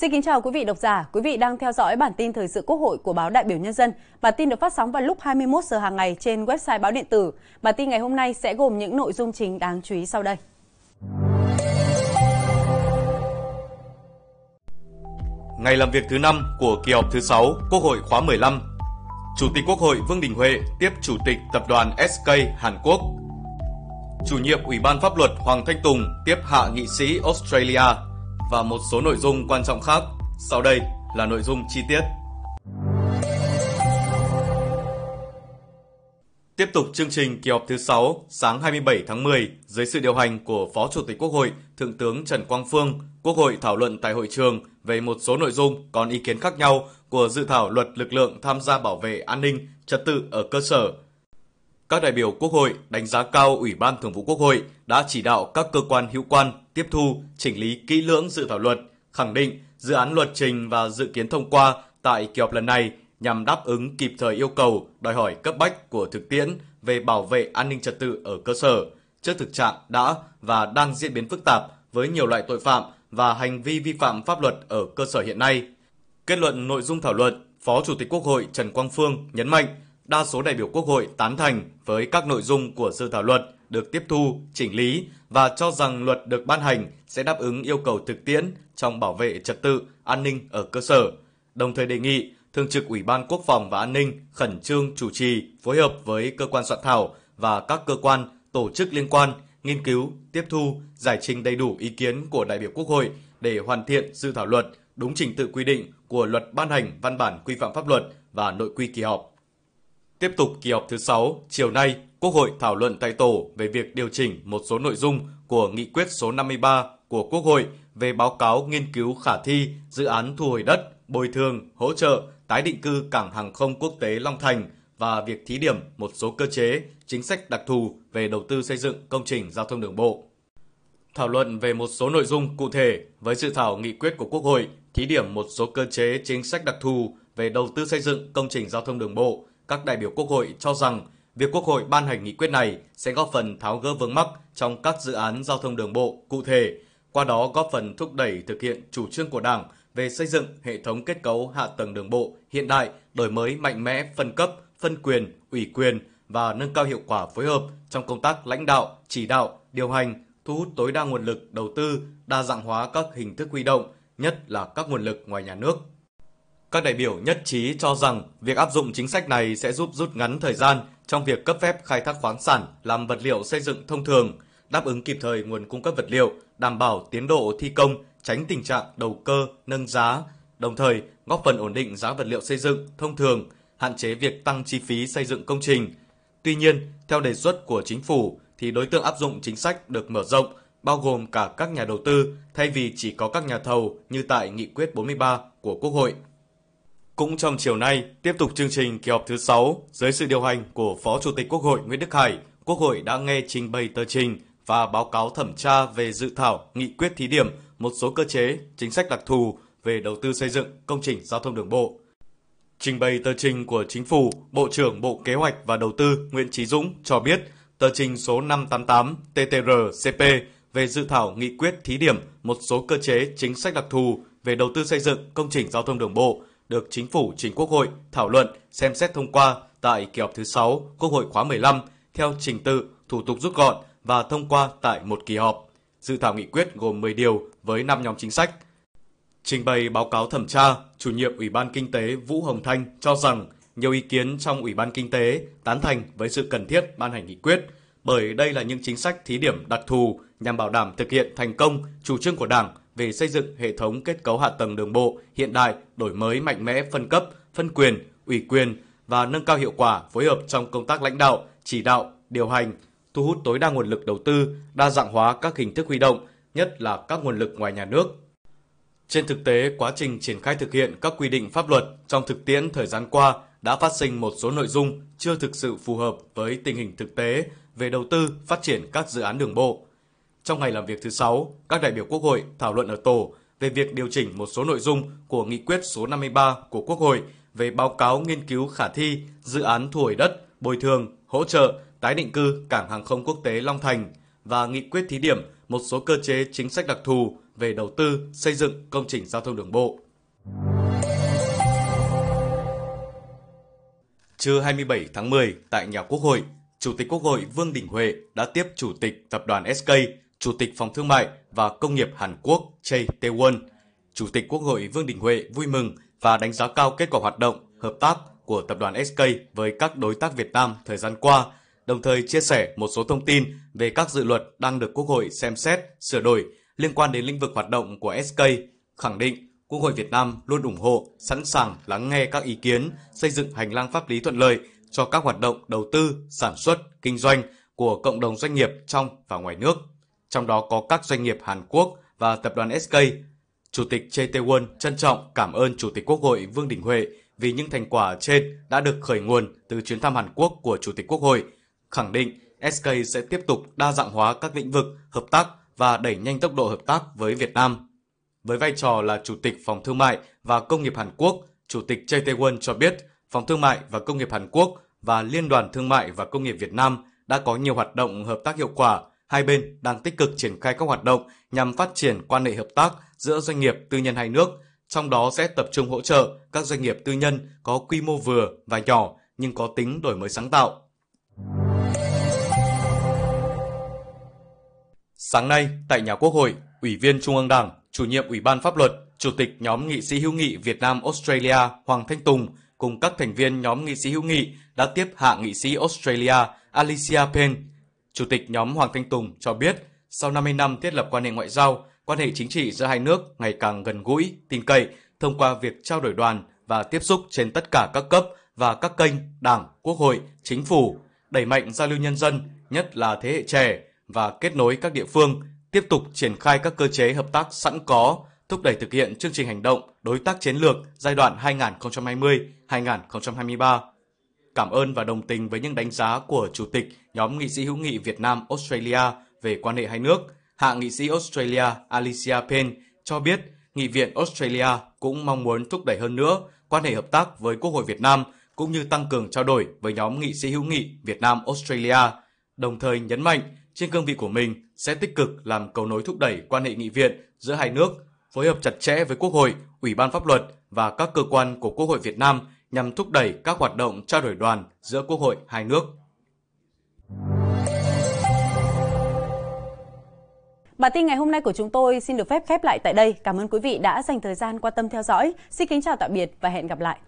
Xin kính chào quý vị độc giả, quý vị đang theo dõi bản tin thời sự Quốc hội của báo Đại biểu Nhân dân. Bản tin được phát sóng vào lúc 21 giờ hàng ngày trên website báo điện tử. Bản tin ngày hôm nay sẽ gồm những nội dung chính đáng chú ý sau đây. Ngày làm việc thứ 5 của kỳ họp thứ 6 Quốc hội khóa 15. Chủ tịch Quốc hội Vương Đình Huệ tiếp Chủ tịch Tập đoàn SK Hàn Quốc. Chủ nhiệm Ủy ban Pháp luật Hoàng Thanh Tùng tiếp hạ nghị sĩ Australia và một số nội dung quan trọng khác. Sau đây là nội dung chi tiết. Tiếp tục chương trình kỳ họp thứ 6 sáng 27 tháng 10 dưới sự điều hành của Phó Chủ tịch Quốc hội Thượng tướng Trần Quang Phương, Quốc hội thảo luận tại hội trường về một số nội dung còn ý kiến khác nhau của dự thảo luật lực lượng tham gia bảo vệ an ninh, trật tự ở cơ sở. Các đại biểu Quốc hội đánh giá cao Ủy ban Thường vụ Quốc hội đã chỉ đạo các cơ quan hữu quan tiếp thu, chỉnh lý kỹ lưỡng dự thảo luật, khẳng định dự án luật trình và dự kiến thông qua tại kỳ họp lần này nhằm đáp ứng kịp thời yêu cầu, đòi hỏi cấp bách của thực tiễn về bảo vệ an ninh trật tự ở cơ sở trước thực trạng đã và đang diễn biến phức tạp với nhiều loại tội phạm và hành vi vi phạm pháp luật ở cơ sở hiện nay. Kết luận nội dung thảo luận, Phó Chủ tịch Quốc hội Trần Quang Phương nhấn mạnh đa số đại biểu Quốc hội tán thành với các nội dung của dự thảo luật được tiếp thu, chỉnh lý và cho rằng luật được ban hành sẽ đáp ứng yêu cầu thực tiễn trong bảo vệ trật tự, an ninh ở cơ sở. Đồng thời đề nghị Thường trực Ủy ban Quốc phòng và An ninh khẩn trương chủ trì, phối hợp với cơ quan soạn thảo và các cơ quan, tổ chức liên quan nghiên cứu, tiếp thu, giải trình đầy đủ ý kiến của đại biểu Quốc hội để hoàn thiện dự thảo luật đúng trình tự quy định của luật ban hành văn bản quy phạm pháp luật và nội quy kỳ họp. Tiếp tục kỳ họp thứ 6, chiều nay, Quốc hội thảo luận tại tổ về việc điều chỉnh một số nội dung của nghị quyết số 53 của Quốc hội về báo cáo nghiên cứu khả thi dự án thu hồi đất, bồi thường, hỗ trợ, tái định cư cảng hàng không quốc tế Long Thành và việc thí điểm một số cơ chế, chính sách đặc thù về đầu tư xây dựng công trình giao thông đường bộ. Thảo luận về một số nội dung cụ thể với dự thảo nghị quyết của Quốc hội thí điểm một số cơ chế chính sách đặc thù về đầu tư xây dựng công trình giao thông đường bộ, các đại biểu Quốc hội cho rằng việc Quốc hội ban hành nghị quyết này sẽ góp phần tháo gỡ vướng mắc trong các dự án giao thông đường bộ cụ thể, qua đó góp phần thúc đẩy thực hiện chủ trương của Đảng về xây dựng hệ thống kết cấu hạ tầng đường bộ hiện đại, đổi mới mạnh mẽ phân cấp, phân quyền, ủy quyền và nâng cao hiệu quả phối hợp trong công tác lãnh đạo, chỉ đạo, điều hành, thu hút tối đa nguồn lực đầu tư, đa dạng hóa các hình thức huy động, nhất là các nguồn lực ngoài nhà nước. Các đại biểu nhất trí cho rằng việc áp dụng chính sách này sẽ giúp rút ngắn thời gian trong việc cấp phép khai thác khoáng sản làm vật liệu xây dựng thông thường, đáp ứng kịp thời nguồn cung cấp vật liệu, đảm bảo tiến độ thi công, tránh tình trạng đầu cơ, nâng giá, đồng thời góp phần ổn định giá vật liệu xây dựng thông thường, hạn chế việc tăng chi phí xây dựng công trình. Tuy nhiên, theo đề xuất của chính phủ thì đối tượng áp dụng chính sách được mở rộng, bao gồm cả các nhà đầu tư thay vì chỉ có các nhà thầu như tại nghị quyết 43 của Quốc hội. Cũng trong chiều nay, tiếp tục chương trình kỳ họp thứ 6, dưới sự điều hành của Phó Chủ tịch Quốc hội Nguyễn Đức Hải, Quốc hội đã nghe trình bày tờ trình và báo cáo thẩm tra về dự thảo nghị quyết thí điểm một số cơ chế, chính sách đặc thù về đầu tư xây dựng công trình giao thông đường bộ. Trình bày tờ trình của Chính phủ, Bộ trưởng Bộ Kế hoạch và Đầu tư Nguyễn trí Dũng cho biết tờ trình số 588 TTR-CP về dự thảo nghị quyết thí điểm một số cơ chế chính sách đặc thù về đầu tư xây dựng công trình giao thông đường bộ được Chính phủ trình Quốc hội thảo luận, xem xét thông qua tại kỳ họp thứ 6 Quốc hội khóa 15 theo trình tự, thủ tục rút gọn và thông qua tại một kỳ họp. Dự thảo nghị quyết gồm 10 điều với 5 nhóm chính sách. Trình bày báo cáo thẩm tra, chủ nhiệm Ủy ban Kinh tế Vũ Hồng Thanh cho rằng nhiều ý kiến trong Ủy ban Kinh tế tán thành với sự cần thiết ban hành nghị quyết, bởi đây là những chính sách thí điểm đặc thù nhằm bảo đảm thực hiện thành công chủ trương của Đảng về xây dựng hệ thống kết cấu hạ tầng đường bộ hiện đại, đổi mới mạnh mẽ phân cấp, phân quyền, ủy quyền và nâng cao hiệu quả phối hợp trong công tác lãnh đạo, chỉ đạo, điều hành, thu hút tối đa nguồn lực đầu tư, đa dạng hóa các hình thức huy động, nhất là các nguồn lực ngoài nhà nước. Trên thực tế, quá trình triển khai thực hiện các quy định pháp luật trong thực tiễn thời gian qua đã phát sinh một số nội dung chưa thực sự phù hợp với tình hình thực tế về đầu tư, phát triển các dự án đường bộ. Trong ngày làm việc thứ 6, các đại biểu Quốc hội thảo luận ở tổ về việc điều chỉnh một số nội dung của nghị quyết số 53 của Quốc hội về báo cáo nghiên cứu khả thi dự án thu hồi đất, bồi thường, hỗ trợ, tái định cư cảng hàng không quốc tế Long Thành và nghị quyết thí điểm một số cơ chế chính sách đặc thù về đầu tư, xây dựng công trình giao thông đường bộ. Trưa 27 tháng 10 tại nhà Quốc hội, Chủ tịch Quốc hội Vương Đình Huệ đã tiếp Chủ tịch Tập đoàn SK, Chủ tịch Phòng Thương mại và Công nghiệp Hàn Quốc Choi Tae-won. Chủ tịch Quốc hội Vương Đình Huệ vui mừng và đánh giá cao kết quả hoạt động, hợp tác của Tập đoàn SK với các đối tác Việt Nam thời gian qua, đồng thời chia sẻ một số thông tin về các dự luật đang được Quốc hội xem xét, sửa đổi liên quan đến lĩnh vực hoạt động của SK, khẳng định Quốc hội Việt Nam luôn ủng hộ, sẵn sàng lắng nghe các ý kiến, xây dựng hành lang pháp lý thuận lợi cho các hoạt động đầu tư, sản xuất, kinh doanh của cộng đồng doanh nghiệp trong và ngoài nước. Trong đó có các doanh nghiệp Hàn Quốc và tập đoàn SK. Chủ tịch Choi Tae-won trân trọng cảm ơn Chủ tịch Quốc hội Vương Đình Huệ vì những thành quả trên đã được khởi nguồn từ chuyến thăm Hàn Quốc của Chủ tịch Quốc hội, khẳng định SK sẽ tiếp tục đa dạng hóa các lĩnh vực hợp tác và đẩy nhanh tốc độ hợp tác với Việt Nam. Với vai trò là Chủ tịch Phòng Thương mại và Công nghiệp Hàn Quốc, Chủ tịch Choi Tae-won cho biết Phòng Thương mại và Công nghiệp Hàn Quốc và Liên đoàn Thương mại và Công nghiệp Việt Nam đã có nhiều hoạt động hợp tác hiệu quả. Hai bên đang tích cực triển khai các hoạt động nhằm phát triển quan hệ hợp tác giữa doanh nghiệp tư nhân hai nước, trong đó sẽ tập trung hỗ trợ các doanh nghiệp tư nhân có quy mô vừa và nhỏ nhưng có tính đổi mới sáng tạo. Sáng nay, tại nhà Quốc hội, Ủy viên Trung ương Đảng, Chủ nhiệm Ủy ban Pháp luật, Chủ tịch nhóm nghị sĩ hữu nghị Việt Nam Australia Hoàng Thanh Tùng cùng các thành viên nhóm nghị sĩ hữu nghị đã tiếp hạ nghị sĩ Australia Alicia Payne. Chủ tịch nhóm Hoàng Thanh Tùng cho biết, sau 50 năm thiết lập quan hệ ngoại giao, quan hệ chính trị giữa hai nước ngày càng gần gũi, tin cậy thông qua việc trao đổi đoàn và tiếp xúc trên tất cả các cấp và các kênh Đảng, Quốc hội, Chính phủ, đẩy mạnh giao lưu nhân dân, nhất là thế hệ trẻ và kết nối các địa phương, tiếp tục triển khai các cơ chế hợp tác sẵn có, thúc đẩy thực hiện chương trình hành động đối tác chiến lược giai đoạn 2020-2023. Cảm ơn và đồng tình với những đánh giá của Chủ tịch nhóm nghị sĩ hữu nghị Việt Nam Australia về quan hệ hai nước, hạ nghị sĩ Australia Alicia Payne cho biết Nghị viện Australia cũng mong muốn thúc đẩy hơn nữa quan hệ hợp tác với Quốc hội Việt Nam cũng như tăng cường trao đổi với nhóm nghị sĩ hữu nghị Việt Nam Australia, đồng thời nhấn mạnh trên cương vị của mình sẽ tích cực làm cầu nối thúc đẩy quan hệ nghị viện giữa hai nước, phối hợp chặt chẽ với Quốc hội, Ủy ban pháp luật và các cơ quan của Quốc hội Việt Nam nhằm thúc đẩy các hoạt động trao đổi đoàn giữa Quốc hội hai nước. Bản tin ngày hôm nay của chúng tôi xin được phép khép lại tại đây. Cảm ơn quý vị đã dành thời gian quan tâm theo dõi. Xin kính chào tạm biệt và hẹn gặp lại.